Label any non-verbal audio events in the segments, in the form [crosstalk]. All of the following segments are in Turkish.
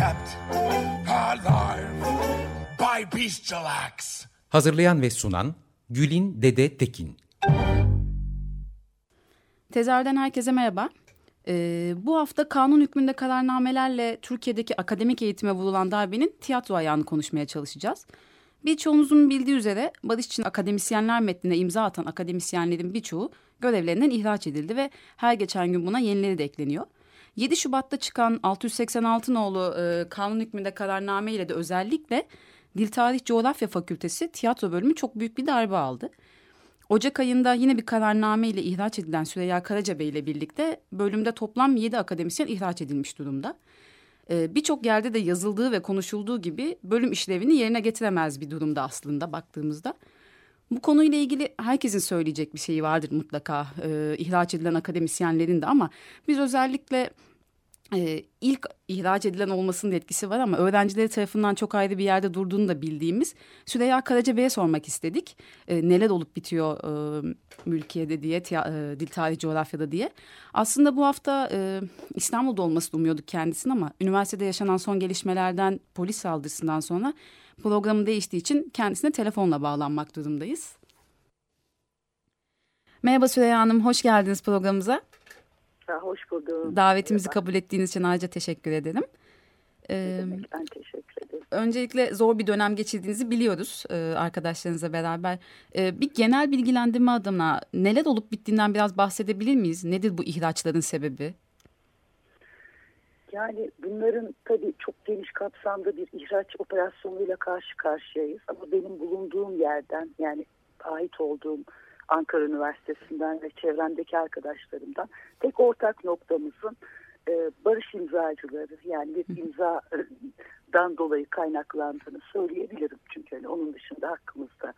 Kept alive by bestial acts. Hazırlayan ve sunan Gülin Dede Tekin. Tezahürden herkese merhaba. Ee, bu hafta kanun hükmünde kararnamelerle Türkiye'deki akademik eğitime vurulan darbenin tiyatro ayağını konuşmaya çalışacağız. Birçoğunuzun bildiği üzere Barış için akademisyenler metnine imza atan akademisyenlerin birçoğu görevlerinden ihraç edildi ve her geçen gün buna yenileri de ekleniyor. 7 Şubat'ta çıkan 686 nolu e, kanun hükmünde kararname ile de özellikle Dil Tarih Coğrafya Fakültesi tiyatro bölümü çok büyük bir darbe aldı. Ocak ayında yine bir kararname ile ihraç edilen Süreyya Karacabey ile birlikte bölümde toplam 7 akademisyen ihraç edilmiş durumda. Ee, Birçok yerde de yazıldığı ve konuşulduğu gibi bölüm işlevini yerine getiremez bir durumda aslında baktığımızda. Bu konuyla ilgili herkesin söyleyecek bir şeyi vardır mutlaka e, ihraç edilen akademisyenlerin de ama biz özellikle e, ilk ihraç edilen olmasının etkisi var ama öğrencileri tarafından çok ayrı bir yerde durduğunu da bildiğimiz Süreyya Karacabey'e sormak istedik. E, neler olup bitiyor e, mülkiyede diye, e, dil tarihi coğrafyada diye. Aslında bu hafta e, İstanbul'da olmasını umuyorduk kendisini ama üniversitede yaşanan son gelişmelerden polis saldırısından sonra programı değiştiği için kendisine telefonla bağlanmak durumdayız. Merhaba Süreyya Hanım, hoş geldiniz programımıza. Hoş buldum. Davetimizi Merhaba. kabul ettiğiniz için ayrıca teşekkür ederim. Ee, ben teşekkür ederim. Öncelikle zor bir dönem geçirdiğinizi biliyoruz e, arkadaşlarınızla beraber. E, bir genel bilgilendirme adına neler olup bittiğinden biraz bahsedebilir miyiz? Nedir bu ihraçların sebebi? Yani bunların tabii çok geniş kapsamda bir ihraç operasyonuyla karşı karşıyayız. Ama benim bulunduğum yerden yani ait olduğum Ankara Üniversitesi'nden ve çevremdeki arkadaşlarımdan tek ortak noktamızın e, barış imzacıları yani bir imzadan dolayı kaynaklandığını söyleyebilirim. Çünkü hani onun dışında hakkımızda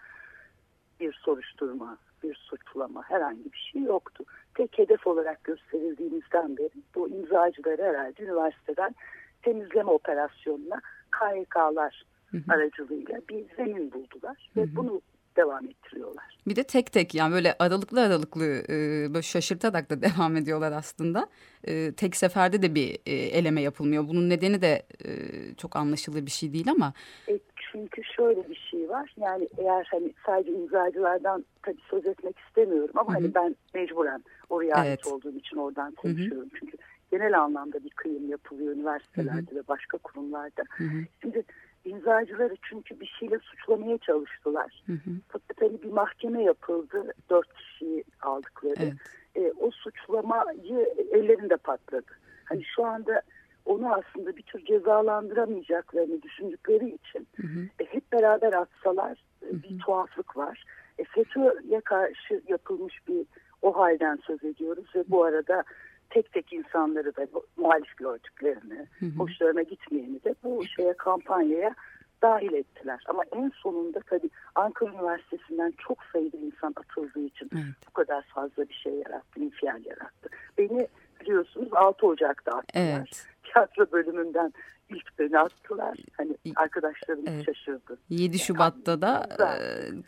bir soruşturma, bir suçlama herhangi bir şey yoktu. Tek hedef olarak gösterildiğimizden beri bu imzacıları herhalde üniversiteden temizleme operasyonuna KYK'lar aracılığıyla bir zemin buldular. Ve bunu devam ettiriyorlar. Bir de tek tek yani böyle aralıklı aralıklı e, böyle şaşırtarak da [laughs] devam ediyorlar aslında. E, tek seferde de bir e, eleme yapılmıyor. Bunun nedeni de e, çok anlaşılır bir şey değil ama. E, çünkü şöyle bir şey var. Yani eğer hani sadece imzacılardan tabii söz etmek istemiyorum ama Hı -hı. hani ben mecburen oraya evet. ait olduğum için oradan konuşuyorum. Hı -hı. Çünkü genel anlamda bir kıyım yapılıyor üniversitelerde Hı -hı. ve başka kurumlarda. Hı -hı. Şimdi imzacıları çünkü bir şeyle suçlamaya çalıştılar. Hı hı. Fakat hani bir mahkeme yapıldı. Dört kişiyi aldıkları. Evet. E, o suçlamayı ellerinde patladı. Hani şu anda onu aslında bir tür cezalandıramayacaklarını düşündükleri için hı hı. E, hep beraber atsalar e, hı hı. bir tuhaflık var. E, FETÖ'ye karşı yapılmış bir o halden söz ediyoruz ve bu arada tek tek insanları da muhalif gördüklerini, hı hı. hoşlarına gitmeyeni de bu şeye kampanyaya dahil ettiler. Ama en sonunda tabii Ankara Üniversitesi'nden çok sayıda insan atıldığı için evet. bu kadar fazla bir şey yarattı, infial yarattı. Beni biliyorsunuz 6 Ocak'ta attılar. Evet. Tiyatro bölümünden ilk beni attılar. Hani arkadaşlarım evet. şaşırdı. 7 Şubat'ta da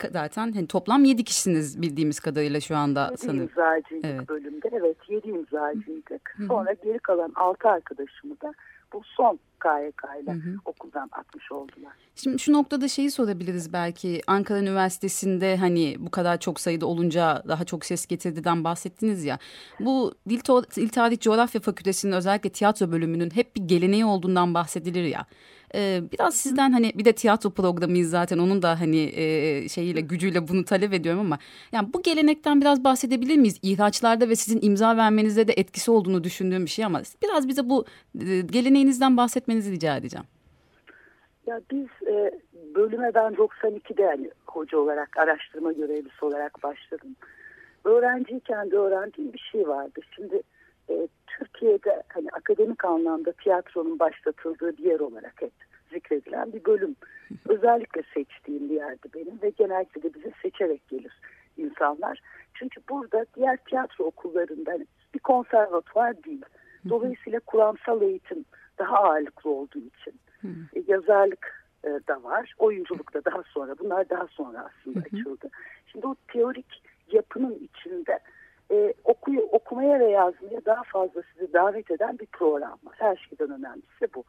e, zaten hani toplam 7 kişisiniz bildiğimiz kadarıyla şu anda 7 sanırım. imzacıydık evet. bölümde. Evet 7 imzacıydık. Sonra geri kalan 6 arkadaşımı da bu son KYK ile okuldan atmış oldular. Şimdi şu noktada şeyi sorabiliriz belki Ankara Üniversitesi'nde hani bu kadar çok sayıda olunca daha çok ses getirdiğinden bahsettiniz ya. Bu Dil, Dil Tarih Coğrafya Fakültesi'nin özellikle tiyatro bölümünün hep bir geleneği olduğundan bahsedilir ya. Ee, biraz sizden hani bir de tiyatro programıyız zaten onun da hani e, şeyiyle gücüyle bunu talep ediyorum ama yani bu gelenekten biraz bahsedebilir miyiz? İhraçlarda ve sizin imza vermenizde de etkisi olduğunu düşündüğüm bir şey ama biraz bize bu e, geleneğinizden bahsetmenizi rica edeceğim. Ya biz e, bölüme ben 92'de yani hoca olarak araştırma görevlisi olarak başladım. Öğrenciyken de öğrendiğim bir şey vardı. Şimdi e, Türkiye'de hani akademik anlamda tiyatronun başlatıldığı bir yer olarak hep zikredilen bir bölüm. Özellikle seçtiğim bir yerdi benim ve genellikle de bize seçerek gelir insanlar. Çünkü burada diğer tiyatro okullarında hani bir konservatuvar değil. Dolayısıyla kuramsal eğitim daha ağırlıklı olduğu için e, yazarlık e, da var, oyunculuk da daha sonra. Bunlar daha sonra aslında açıldı. Şimdi o teorik yapının içinde e, okumaya ve yazmaya daha fazla sizi davet eden bir program var. Her şeyden önemlisi bu.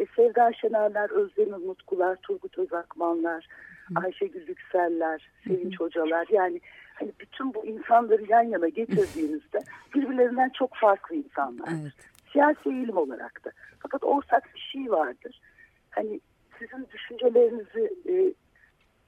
E, Sevda Şenerler, Özlem Mutkular, Turgut Özakmanlar, Ayşegül Yükseller, Sevinç Hocalar yani hani bütün bu insanları yan yana getirdiğinizde [laughs] birbirlerinden çok farklı insanlar. Evet. Siyasi eğilim olarak da. Fakat ortak bir şey vardır. Hani sizin düşüncelerinizi e,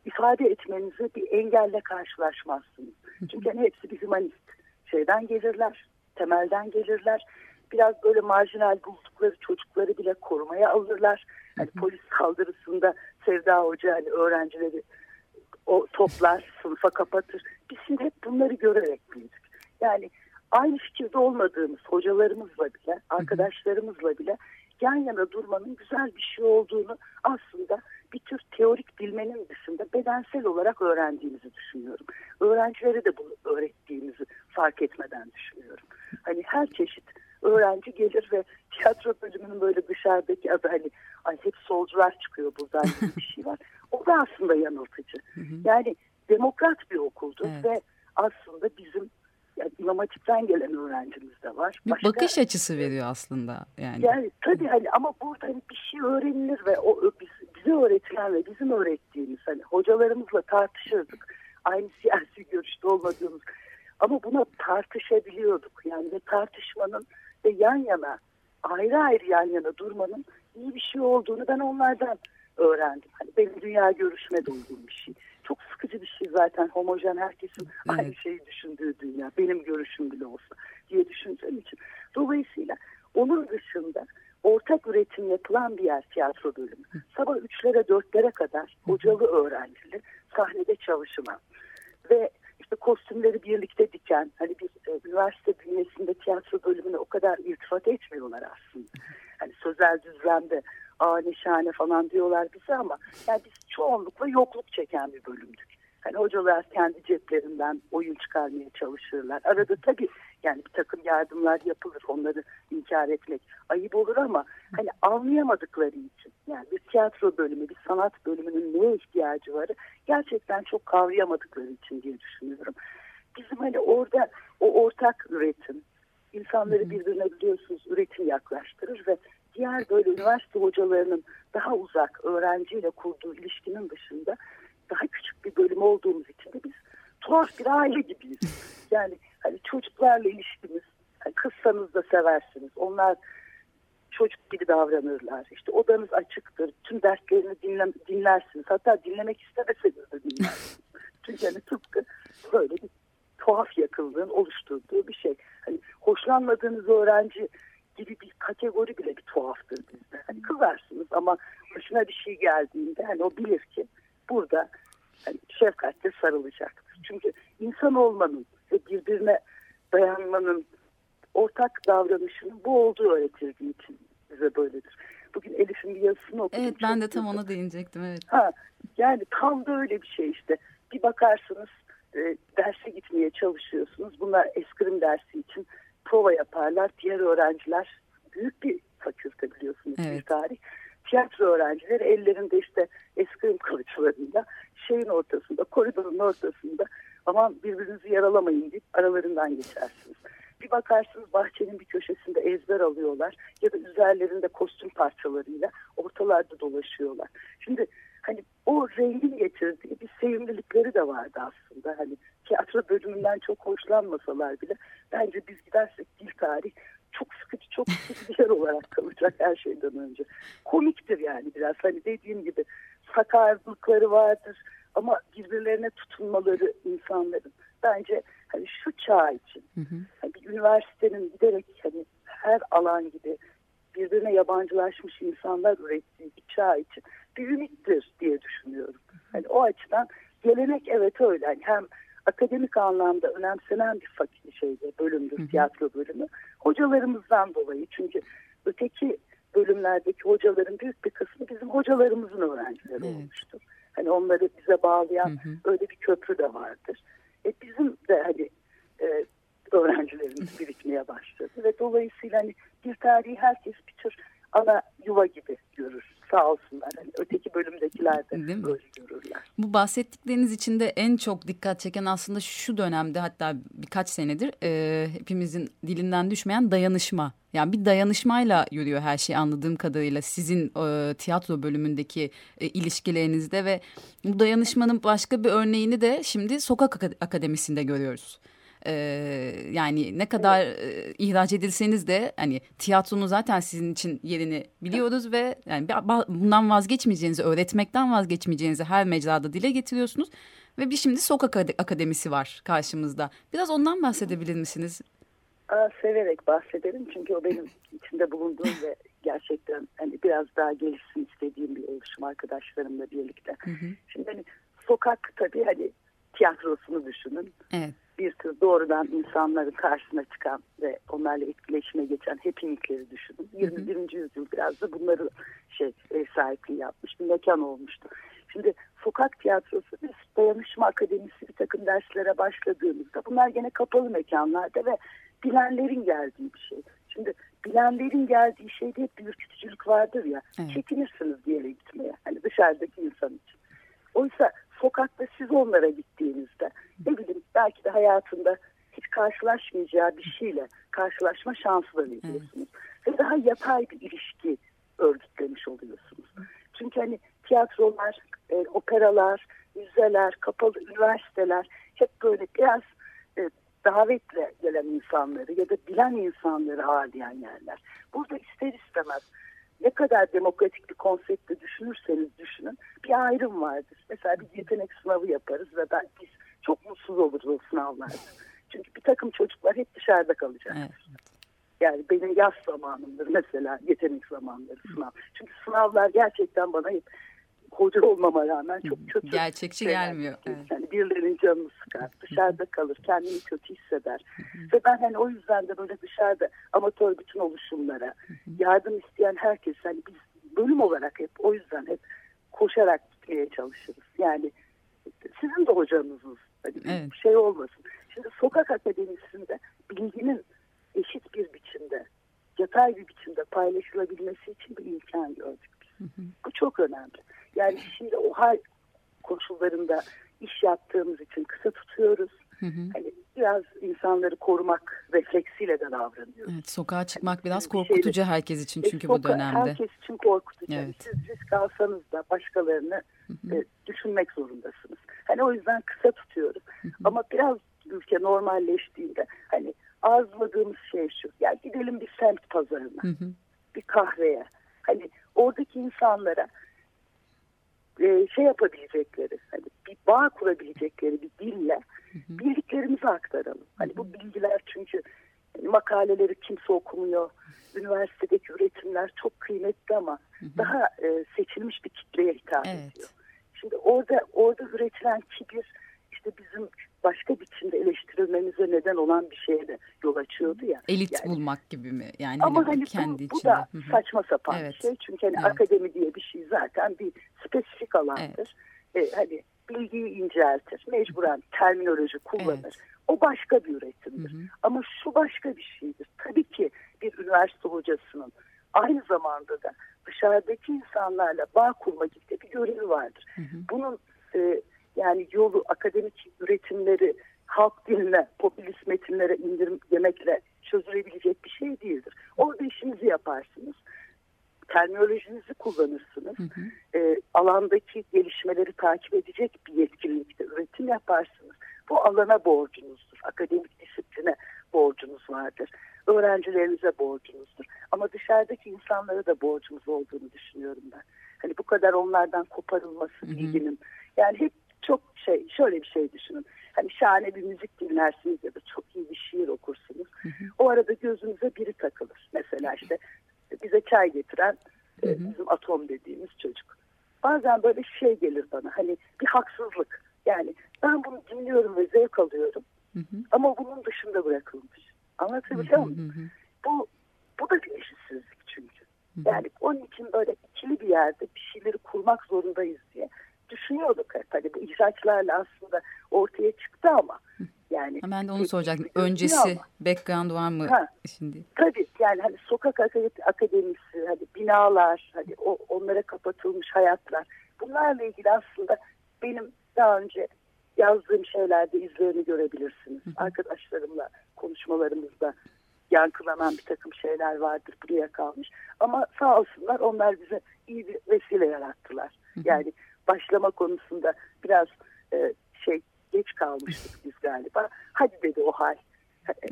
ifade etmenizi bir engelle karşılaşmazsınız. Çünkü hani hepsi bir humanist şeyden gelirler, temelden gelirler. Biraz böyle marjinal buldukları çocukları bile korumaya alırlar. Hani polis saldırısında Sevda Hoca hani öğrencileri o toplar, sınıfa kapatır. Biz şimdi hep bunları görerek büyüdük. Yani aynı fikirde olmadığımız hocalarımızla bile, arkadaşlarımızla bile yan yana durmanın güzel bir şey olduğunu aslında bir tür teorik bilmenin dışında bedensel olarak öğrendiğimizi düşünüyorum. Öğrencilere de bunu öğrettiğimizi fark etmeden düşünüyorum. Hani her çeşit öğrenci gelir ve tiyatro bölümünün böyle dışarıdaki adı hani ay hep solcular çıkıyor buradan bir şey var. [laughs] O da aslında yanıltıcı. Yani demokrat bir okuldu evet. ve aslında bizim yani İmam Hatip'ten gelen öğrencimiz de var. Başka, bakış açısı veriyor aslında. Yani, yani tabii hani ama burada hani bir şey öğrenilir ve o biz, bize öğretilen ve bizim öğrettiğimiz hani hocalarımızla tartışırdık. Aynı siyasi görüşte olmadığımız ama buna tartışabiliyorduk. Yani ve tartışmanın ve yan yana ayrı ayrı yan yana durmanın iyi bir şey olduğunu ben onlardan öğrendim. Hani benim dünya görüşüme de uygun bir şey. Çok sıkıcı bir şey zaten homojen herkesin evet. aynı şeyi düşündüğü dünya. Benim görüşüm bile olsa diye düşündüğüm için. Dolayısıyla onun dışında ortak üretim yapılan bir yer tiyatro bölümü. Sabah üçlere dörtlere kadar hocalı öğrencili sahnede çalışılan ve işte kostümleri birlikte diken hani bir e, üniversite bünyesinde tiyatro bölümüne o kadar iltifat etmiyorlar aslında. Hani sözel düzlemde âne şahane falan diyorlar bize ama yani biz çoğunlukla yokluk çeken bir bölümdük. Hani hocalar kendi ceplerinden oyun çıkarmaya çalışırlar. Arada tabii yani bir takım yardımlar yapılır. Onları inkar etmek ayıp olur ama hani anlayamadıkları için yani bir tiyatro bölümü, bir sanat bölümünün neye ihtiyacı var gerçekten çok kavrayamadıkları için diye düşünüyorum. Bizim hani orada o ortak üretim, insanları birbirine biliyorsunuz üretim yaklaştırır ve diğer böyle üniversite hocalarının daha uzak öğrenciyle kurduğu ilişkinin dışında daha küçük bir bölüm olduğumuz için de biz tuhaf bir aile gibiyiz. Yani hani çocuklarla ilişkimiz, hani kızsanız da seversiniz. Onlar çocuk gibi davranırlar. İşte odanız açıktır. Tüm derslerini dinle, dinlersiniz. Hatta dinlemek istemeseniz de dinlersiniz. [laughs] Çünkü hani tıpkı böyle bir tuhaf yakınlığın oluşturduğu bir şey. Hani hoşlanmadığınız öğrenci gibi bir kategori bile bir tuhaftır bizde. Hani kızarsınız ama başına bir şey geldiğinde hani o bilir ki burada hani şefkatle sarılacaktır. Çünkü insan olmanın birbirine dayanmanın ortak davranışının bu olduğu öğretildiği için bize böyledir. Bugün Elif'in bir yazısını okudum. Evet ben de tam ona değinecektim. Evet. Ha, yani tam da öyle bir şey işte. Bir bakarsınız e, derse gitmeye çalışıyorsunuz. Bunlar eskrim dersi için prova yaparlar. Diğer öğrenciler büyük bir fakülte biliyorsunuz evet. bir tarih. Tiyatro öğrencileri ellerinde işte eskrim kılıçlarıyla şeyin ortasında, koridorun ortasında aman birbirinizi yaralamayın deyip aralarından geçersiniz. Bir bakarsınız bahçenin bir köşesinde ezber alıyorlar ya da üzerlerinde kostüm parçalarıyla ortalarda dolaşıyorlar. Şimdi hani o rengin getirdiği bir sevimlilikleri de vardı aslında. Hani tiyatro bölümünden çok hoşlanmasalar bile bence biz gidersek dil tarih çok sıkıcı çok sıkıcı bir yer olarak kalacak her şeyden önce. Komiktir yani biraz hani dediğim gibi sakarlıkları vardır ama birbirlerine tutunmaları insanların bence hani şu çağ için hı hı. Hani bir üniversitenin giderek hani her alan gibi birbirine yabancılaşmış insanlar ürettiği bir çağ için bir ümittir diye düşünüyorum. Hani o açıdan gelenek evet öyle. Yani hem akademik anlamda önemsenen bir fakir şeyde bölümdür, hı hı. tiyatro bölümü. Hocalarımızdan dolayı çünkü öteki bölümlerdeki hocaların büyük bir kısmı bizim hocalarımızın öğrencileri evet. olmuştur. Hani onları bize bağlayan hı hı. öyle bir köprü de vardır. E bizim de hani e, öğrencilerimiz birikmeye başladı ve dolayısıyla hani bir tarihi herkes bir tür ana yuva gibi görür sağ olsunlar. Hani öteki bölümdekiler de Değil böyle görürler. Bu bahsettikleriniz içinde en çok dikkat çeken aslında şu dönemde hatta birkaç senedir e, hepimizin dilinden düşmeyen dayanışma. Yani bir dayanışmayla yürüyor her şey anladığım kadarıyla sizin e, tiyatro bölümündeki e, ilişkilerinizde ve bu dayanışmanın başka bir örneğini de şimdi Sokak Akademisi'nde görüyoruz. Ee, yani ne kadar e, ihraç edilseniz de hani tiyatronun zaten sizin için yerini biliyoruz ve yani bundan vazgeçmeyeceğinizi, öğretmekten vazgeçmeyeceğinizi her mecrada dile getiriyorsunuz. Ve bir şimdi sokak akademisi var karşımızda. Biraz ondan bahsedebilir misiniz? Aa, severek bahsedelim çünkü o benim içinde bulunduğum ve gerçekten hani biraz daha gelişsin istediğim bir oluşum arkadaşlarımla birlikte. Hı hı. Şimdi hani sokak tabii hani tiyatrosunu düşünün. Evet bir tür doğrudan insanların karşısına çıkan ve onlarla etkileşime geçen hepinlikleri düşünün. 21. yüzyıl biraz da bunları şey ev sahipliği yapmış bir mekan olmuştu. Şimdi sokak tiyatrosu biz dayanışma akademisi bir takım derslere başladığımızda bunlar gene kapalı mekanlarda ve bilenlerin geldiği bir şey. Şimdi bilenlerin geldiği şeyde hep bir ürkütücülük vardır ya. Evet. Çekinirsiniz bir yere gitmeye. Hani dışarıdaki insan için. Oysa sokakta siz onlara gittiğinizde ne bileyim belki de hayatında hiç karşılaşmayacağı bir şeyle karşılaşma şansı da veriyorsunuz. Ve daha yatay bir ilişki örgütlemiş oluyorsunuz. Çünkü hani tiyatrolar, e, operalar, müzeler, kapalı üniversiteler hep böyle biraz e, davetle gelen insanları ya da bilen insanları ağırlayan yerler. Burada ister istemez ne kadar demokratik bir konsepte düşünürseniz düşünün bir ayrım vardır. Mesela bir yetenek sınavı yaparız ve ben, biz çok mutsuz oluruz o sınavlarda. Çünkü bir takım çocuklar hep dışarıda kalacak. Evet. Yani benim yaz zamanımdır mesela yetenek zamanları sınav. Çünkü sınavlar gerçekten bana hep hoca olmama rağmen çok kötü. Gerçekçi gelmiyor. Evet. Yani birilerinin canını sıkar, dışarıda kalır, kendini kötü hisseder. Ve ben hani o yüzden de böyle dışarıda amatör bütün oluşumlara, yardım isteyen herkes hani biz bölüm olarak hep o yüzden hep koşarak gitmeye çalışırız. Yani sizin de hocanızız. Hani evet. bir şey olmasın. Şimdi sokak akademisinde bilginin eşit bir biçimde, yatay bir biçimde paylaşılabilmesi için bir imkan gördük. Hı hı. Bu çok önemli. Yani şimdi o hal koşullarında iş yaptığımız için kısa tutuyoruz. Hı hı. Hani biraz insanları korumak refleksiyle de davranıyoruz. Evet, sokağa çıkmak hani biraz korkutucu şeyde, herkes için e, çünkü e, bu dönemde. Herkes için korkutucu. Evet. Siz risk alsanız da başkalarını hı hı. E, düşünmek zorundasınız. Hani o yüzden kısa tutuyoruz. Hı hı. Ama biraz ülke normalleştiğinde hani arzuladığımız şey şu. Yani gidelim bir semt pazarına. Hı hı. Bir kahveye. Oradaki insanlara e, şey yapabilecekleri, hani bir bağ kurabilecekleri bir dille bildiklerimizi aktaralım. Hani bu bilgiler çünkü hani makaleleri kimse okumuyor. Üniversitedeki üretimler çok kıymetli ama hı hı. daha e, seçilmiş bir kitleye hitap evet. ediyor. Şimdi orada orada üretilen kibir işte bizim başka biçimde eleştirilmemize neden olan bir şeye de yol açıyordu ya. Elit yani. bulmak gibi mi? Yani Ama hani kendi bu, bu da saçma sapan evet. bir şey. Çünkü hani evet. akademi diye bir şey zaten bir spesifik alandır. Evet. Ee, hani bilgiyi inceltir. Mecburen terminoloji kullanır. Evet. O başka bir üretimdir. Hı hı. Ama şu başka bir şeydir. Tabii ki bir üniversite hocasının aynı zamanda da dışarıdaki insanlarla bağ kurma gibi bir görevi vardır. Hı hı. Bunun e, yani yolu akademik üretimleri halk diline, popülist metinlere indirgemekle çözülebilecek bir şey değildir. Orada işinizi yaparsınız. Terminolojinizi kullanırsınız. Hı hı. E, alandaki gelişmeleri takip edecek bir yetkinlikte üretim yaparsınız. Bu alana borcunuzdur. Akademik disipline borcunuz vardır. Öğrencilerinize borcunuzdur. Ama dışarıdaki insanlara da borcumuz olduğunu düşünüyorum ben. Hani bu kadar onlardan koparılması bilginin. Yani hep çok şey şöyle bir şey düşünün. Hani şahane bir müzik dinlersiniz ya da çok iyi bir şiir okursunuz. Hı hı. O arada gözünüze biri takılır. Mesela işte bize çay getiren hı hı. bizim atom dediğimiz çocuk. Bazen böyle şey gelir bana hani bir haksızlık. Yani ben bunu dinliyorum ve zevk alıyorum. Hı hı. Ama bunun dışında bırakılmış. Anlatabiliyor muyum? Bu, bu da bir eşitsizlik çünkü. Hı hı. Yani onun için böyle ikili bir yerde bir şeyleri kurmak zorundayız diye düşünüyorduk hep. Hani bu ihraçlarla aslında ortaya çıktı ama yani. Ben de onu soracaktım. Öncesi ama. background var mı ha, şimdi? Tabii yani hani sokak akademisi, hani binalar, hani o, onlara kapatılmış hayatlar. Bunlarla ilgili aslında benim daha önce yazdığım şeylerde izlerini görebilirsiniz. Arkadaşlarımla konuşmalarımızda yankılanan bir takım şeyler vardır buraya kalmış. Ama sağ olsunlar onlar bize iyi bir vesile yarattılar. Yani başlama konusunda biraz e, şey geç kalmıştık biz galiba. Hadi dedi o hal.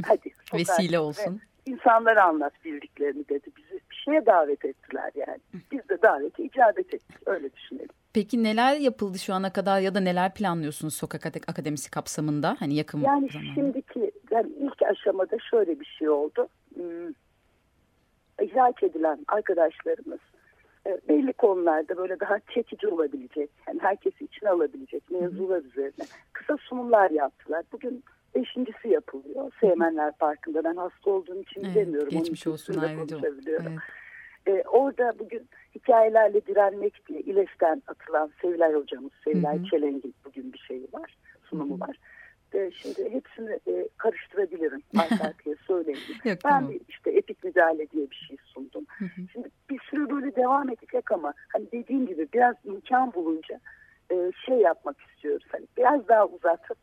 Hadi. Vesile olsun. İnsanlara anlat bildiklerini dedi. Bizi bir şeye davet ettiler yani. Biz de daveti icabet ettik. Öyle düşünelim. Peki neler yapıldı şu ana kadar ya da neler planlıyorsunuz Sokak Akademisi kapsamında? Hani yakın Yani zamanda. şimdiki yani ilk aşamada şöyle bir şey oldu. Hmm, ihraç edilen arkadaşlarımız e, belli konularda böyle daha çekici olabilecek, yani herkesi içine alabilecek mevzular üzerine kısa sunumlar yaptılar. Bugün beşincisi yapılıyor. Seymenler Parkı'nda ben hasta olduğum için evet, demiyorum. Geçmiş Onun olsun ayrıca. Evet. Ee, orada bugün hikayelerle direnmek diye İLES'ten atılan Sevilay hocamız, Sevilay Hı Çelengin bugün bir şeyi var, sunumu Hı -hı. var. Ee, şimdi hepsini e, karıştırabilirim [laughs] arka arkaya söyleyeyim. Yok, ben tamam. işte epik müdahale diye bir şey sundum. Hı -hı. Şimdi sürü böyle devam edecek ama hani dediğim gibi biraz imkan bulunca e, şey yapmak istiyoruz. Hani biraz daha uzatıp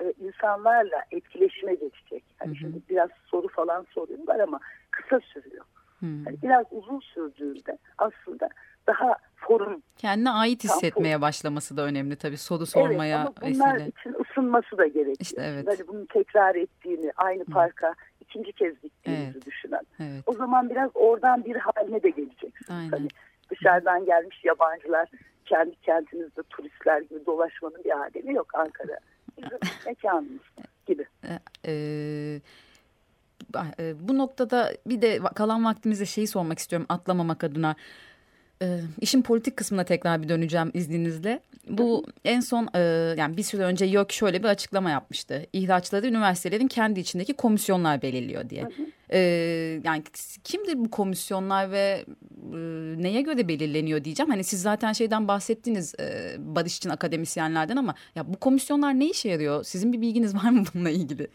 e, insanlarla etkileşime geçecek. Hani hı hı. şimdi biraz soru falan soruyorlar ama kısa sürüyor. Yani biraz uzun sürdüğünde aslında daha forum. Kendine ait hissetmeye forum. başlaması da önemli tabii. Soru sormaya evet, ama bunlar vesile. için ısınması da gerekiyor. İşte evet. Hani bunu tekrar ettiğini, aynı parka Hı. İkinci kez gittiğinizi evet. düşünen. Evet. O zaman biraz oradan bir haline de geleceksiniz. Aynen. Hani dışarıdan gelmiş yabancılar kendi kentinizde turistler gibi dolaşmanın bir alemi yok Ankara. Bizim [laughs] mekanımız gibi. Ee, bu noktada bir de kalan vaktimizde şeyi sormak istiyorum atlamamak adına. E, işin politik kısmına tekrar bir döneceğim izninizle. Bu en son e, yani bir süre önce YÖK şöyle bir açıklama yapmıştı. İhraçları üniversitelerin kendi içindeki komisyonlar belirliyor diye. E, yani kimdir bu komisyonlar ve e, neye göre belirleniyor diyeceğim. Hani siz zaten şeyden bahsettiniz e, barış için akademisyenlerden ama ya bu komisyonlar ne işe yarıyor? Sizin bir bilginiz var mı bununla ilgili?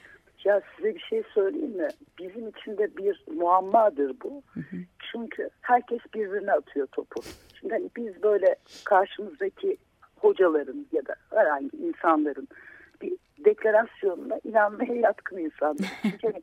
Ya size bir şey söyleyeyim mi? Bizim için de bir muammadır bu. Hı hı. Çünkü herkes birbirine atıyor topu. Şimdi hani biz böyle karşımızdaki hocaların ya da herhangi insanların bir deklarasyonuna inanmaya yatkın insanlar. [laughs] Çünkü hani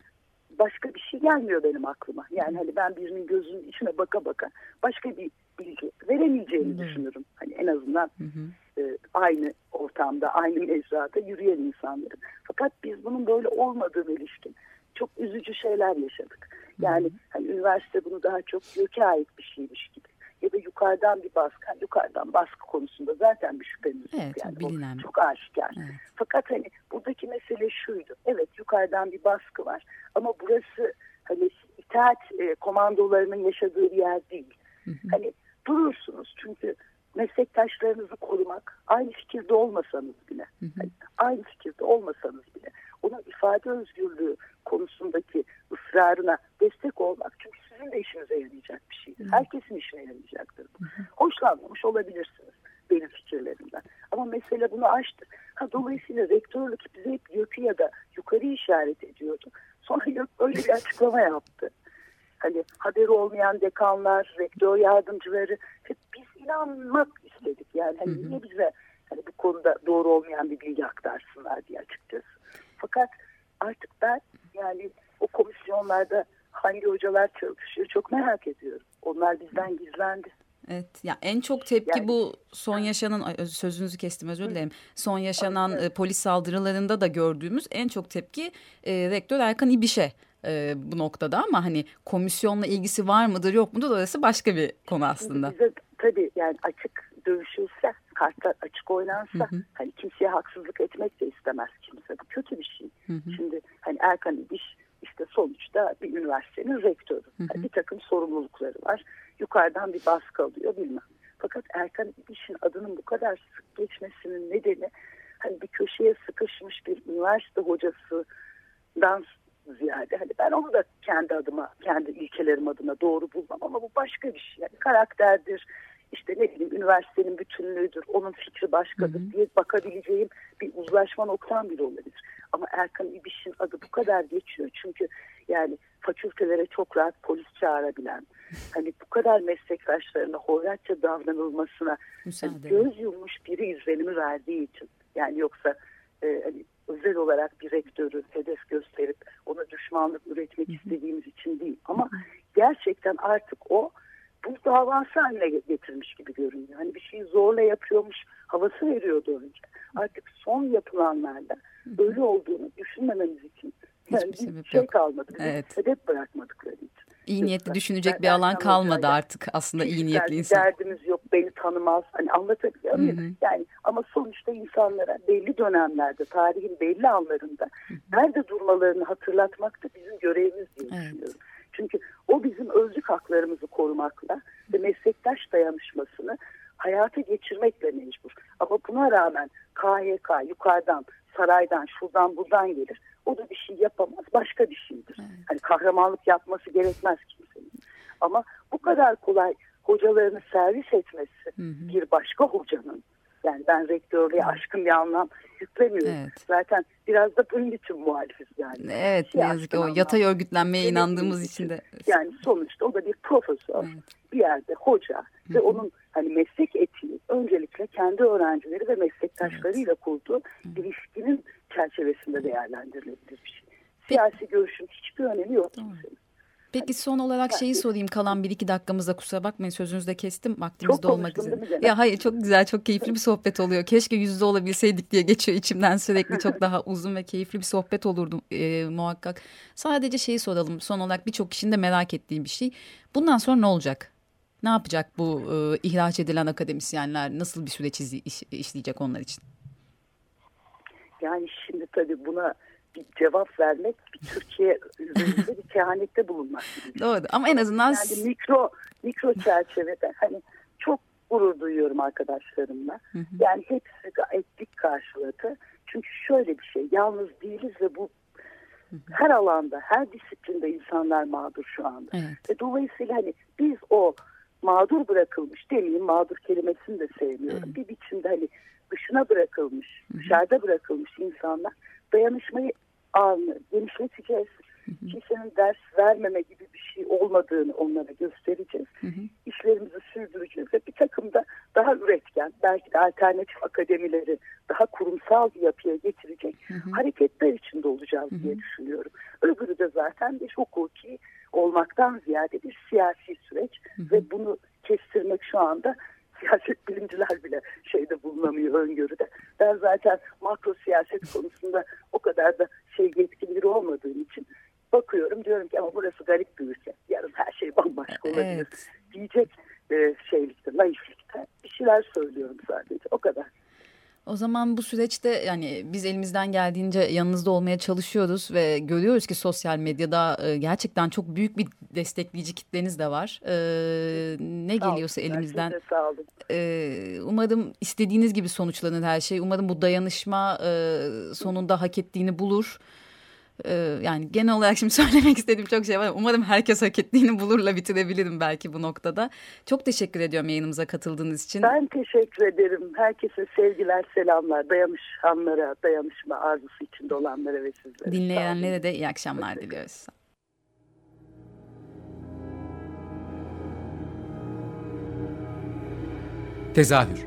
başka bir şey gelmiyor benim aklıma. Yani hani ben birinin gözünün içine baka baka başka bir bilgi veremeyeceğini hı hı. düşünürüm. Hani en azından hı hı. E, aynı ortamda, aynı mecrada yürüyen insanların. Fakat biz bunun böyle olmadığını ilişkin çok üzücü şeyler yaşadık. Yani hı hı. hani üniversite bunu daha çok göke ait bir şeymiş gibi. Ya da yukarıdan bir baskı, hani yukarıdan baskı konusunda zaten bir şüphemiz yok. Evet, yani bilinen. çok aşikar. Evet. Fakat hani buradaki mesele şuydu. Evet yukarıdan bir baskı var ama burası hani itaat e, komandolarının yaşadığı bir yer değil. Hı hı. Hani durursunuz çünkü meslektaşlarınızı korumak aynı fikirde olmasanız bile hı hı. Yani aynı fikirde olmasanız bile onun ifade özgürlüğü konusundaki ısrarına destek olmak çünkü sizin de işinize yarayacak bir şeydir. Herkesin işine yarayacaktır. Hoşlanmamış olabilirsiniz benim fikirlerimden. Ama mesele bunu aştı. Ha, dolayısıyla rektörlük bize hep YÖK'ü ya da yukarı işaret ediyordu. Sonra YÖK öyle bir açıklama yaptı. Hani haberi olmayan dekanlar, rektör yardımcıları hep biz inanmak istedik. Yani hani niye bize hani bu konuda doğru olmayan bir bilgi aktarsınlar diye açıkçası. Fakat artık ben yani o komisyonlarda hangi hocalar çalışıyor çok merak ediyorum. Onlar bizden gizlendi. Evet ya en çok tepki yani, bu son yaşanan sözünüzü kestim özür dilerim. Son yaşanan evet. polis saldırılarında da gördüğümüz en çok tepki e, rektör Erkan İbiş'e e, bu noktada ama hani komisyonla ilgisi var mıdır yok mudur orası başka bir konu aslında. Bize, tabii yani açık dövüşülse kartlar açık oynansa hı hı. hani kimseye haksızlık etmek de istemez kimse. Bu kötü bir şey. Hı hı. Şimdi hani Erkan İbiş işte sonuçta bir üniversitenin rektörü. Hı hı. Yani bir takım sorumlulukları var. Yukarıdan bir baskı alıyor bilmem. Fakat Erkan İbiş'in adının bu kadar sık geçmesinin nedeni hani bir köşeye sıkışmış bir üniversite hocasından ziyade hani ben onu da kendi adıma, kendi ilkelerim adına doğru bulmam ama bu başka bir şey. Yani karakterdir, işte ne bileyim üniversitenin bütünlüğüdür, onun fikri başkadır hı hı. diye bakabileceğim bir uzlaşma noktam bile olabilir. Ama Erkan İbiş'in adı bu kadar geçiyor çünkü yani fakültelere çok rahat polis çağırabilen, hani bu kadar meslektaşlarına hoyratça davranılmasına hani göz yummuş biri izlenimi verdiği için. Yani yoksa e, hani özel olarak bir rektörü hedef gösterip ona düşmanlık üretmek istediğimiz için değil. Ama gerçekten artık o bu davası haline getirmiş gibi görünüyor. Hani bir şeyi zorla yapıyormuş havası veriyordu önce. Artık son yapılanlarda böyle olduğunu düşünmememiz için yani bir şey yok. kalmadı. Evet. Hedef bırakmadıkları için. İyi niyetli düşünecek ben, bir alan kalmadı artık aslında iyi niyetli insan. Derdimiz yok beni tanımaz. Hani anlatabiliyor muyum? Yani ama sonuçta insanlara belli dönemlerde tarihin belli anlarında hı hı. nerede durmalarını hatırlatmak da bizim görevimiz diye evet. düşünüyorum. Çünkü o bizim özlük haklarımızı korumakla ve meslektaş dayanışmasını hayata geçirmekle mecbur. Ama buna rağmen KHK yukarıdan, saraydan, şuradan buradan gelir. O da bir şey yapamaz, başka bir şeydir. Evet. Hani kahramanlık yapması gerekmez kimsenin. Ama bu kadar kolay hocalarını servis etmesi hı hı. bir başka hocanın yani ben rektörlüğe aşkın bir anlam yüklemiyorum. Evet. Zaten biraz da bunun için muhalifiz yani. Evet şey ne yazık ki o yatay örgütlenmeye evet, inandığımız için de. Yani sonuçta o da bir profesör evet. bir yerde hoca Hı -hı. ve onun hani meslek etiği öncelikle kendi öğrencileri ve meslektaşlarıyla evet. kurduğu Hı ilişkinin çerçevesinde değerlendirilebilir bir şey. Siyasi görüşün hiçbir önemi yok kimsenin. Peki son olarak şeyi sorayım kalan bir iki dakikamızda kusura bakmayın sözünüzü de kestim vaktimiz de olmak üzere. Ya hayır çok güzel çok keyifli bir sohbet oluyor. Keşke yüzde olabilseydik diye geçiyor içimden sürekli çok daha uzun ve keyifli bir sohbet olurdu e, muhakkak. Sadece şeyi soralım son olarak birçok kişinin de merak ettiği bir şey. Bundan sonra ne olacak? Ne yapacak bu e, ihraç edilen akademisyenler? Nasıl bir süreç iş, işleyecek onlar için? Yani şimdi tabii buna bir cevap vermek bir Türkiye üzerinde bir kehanette bulunmak gibi. Doğru ama en azından... Yani mikro, mikro çerçevede hani çok gurur duyuyorum arkadaşlarımla. Hı hı. Yani hepsi gayet dik karşıladı. Çünkü şöyle bir şey yalnız değiliz ve bu hı her alanda her disiplinde insanlar mağdur şu anda. Evet. Ve dolayısıyla hani biz o mağdur bırakılmış demeyeyim mağdur kelimesini de sevmiyorum. Evet. Bir biçimde hani dışına bırakılmış, dışarıda bırakılmış insanlar dayanışmayı ağını genişleteceğiz. Kimsenin ders vermeme gibi bir şey olmadığını onlara göstereceğiz. Hı hı. İşlerimizi sürdüreceğiz ve bir takım da daha üretken, belki de alternatif akademileri daha kurumsal bir yapıya getirecek hı hı. hareketler içinde olacağız hı hı. diye düşünüyorum. Öbürü de zaten bir hukuki olmaktan ziyade bir siyasi süreç hı hı. ve bunu kestirmek şu anda siyaset bilimciler bile şeyde bulunamıyor öngörüde. Ben zaten makro siyaset konusunda o kadar da şey yetkin biri olmadığım için bakıyorum diyorum ki ama burası garip bir ülke. Yarın her şey bambaşka olabilir. Evet. Diyecek e, şeylikte, naiflikte bir şeyler söylüyorum sadece o kadar. O zaman bu süreçte yani biz elimizden geldiğince yanınızda olmaya çalışıyoruz ve görüyoruz ki sosyal medyada e, gerçekten çok büyük bir destekleyici kitleniz de var. E, ne sağ geliyorsa olun, elimizden. Sağ olun. E, umarım istediğiniz gibi sonuçlanır her şey. Umarım bu dayanışma e, sonunda hak ettiğini bulur. Ee, yani genel olarak şimdi [laughs] söylemek istediğim çok şey var. Umarım herkes hak ettiğini bulurla bitirebilirim belki bu noktada. Çok teşekkür ediyorum yayınımıza katıldığınız için. Ben teşekkür ederim. Herkese sevgiler, selamlar. Dayanışanlara, dayanışma arzusu içinde olanlara ve sizlere. Dinleyenlere de iyi akşamlar diliyoruz. Tezahür